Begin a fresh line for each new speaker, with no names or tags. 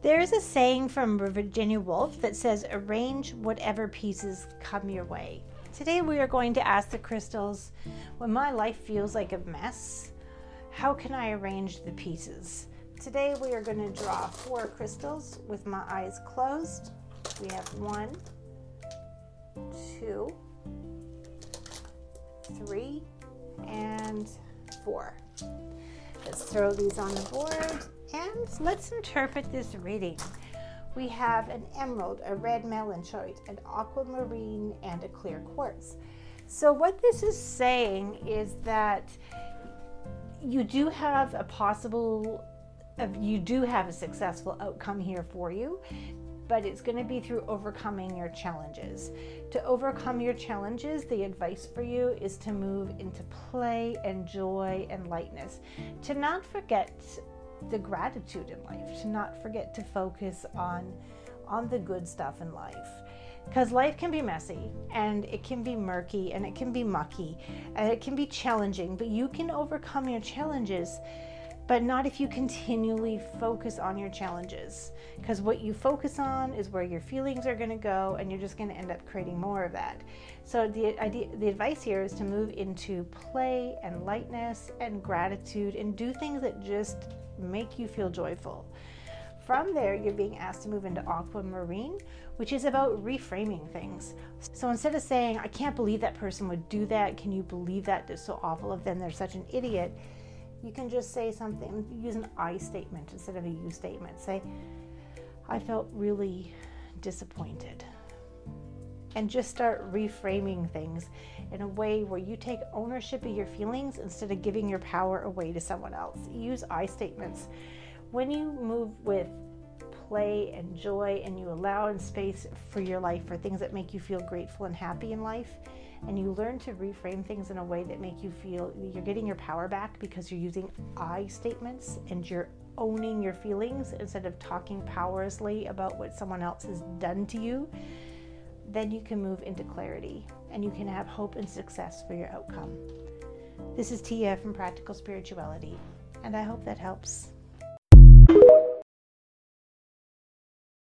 There's a saying from Virginia Woolf that says, arrange whatever pieces come your way. Today we are going to ask the crystals, when my life feels like a mess, how can I arrange the pieces? Today we are going to draw four crystals with my eyes closed. We have one, two, three, and four. Let's throw these on the board and let's interpret this reading. We have an emerald, a red malachite, an aquamarine, and a clear quartz. So, what this is saying is that you do have a possible, uh, you do have a successful outcome here for you, but it's going to be through overcoming your challenges. To overcome your challenges, the advice for you is to move into play and joy and lightness. To not forget the gratitude in life, to not forget to focus on on the good stuff in life. Because life can be messy and it can be murky and it can be mucky and it can be challenging, but you can overcome your challenges but not if you continually focus on your challenges. Because what you focus on is where your feelings are going to go, and you're just going to end up creating more of that. So the idea, the advice here is to move into play and lightness and gratitude, and do things that just make you feel joyful. From there, you're being asked to move into aquamarine, which is about reframing things. So instead of saying, I can't believe that person would do that, can you believe that? It's so awful of them, they're such an idiot you can just say something, use an I statement instead of a you statement. Say, I felt really disappointed. And just start reframing things in a way where you take ownership of your feelings instead of giving your power away to someone else. Use I statements. When you move with play and joy and you allow in space for your life for things that make you feel grateful and happy in life, and you learn to reframe things in a way that make you feel you're getting your power back because you're using I statements and you're owning your feelings instead of talking powerlessly about what someone else has done to you, then you can move into clarity and you can have hope and success for your outcome. This is Tia from Practical Spirituality, and I hope that helps.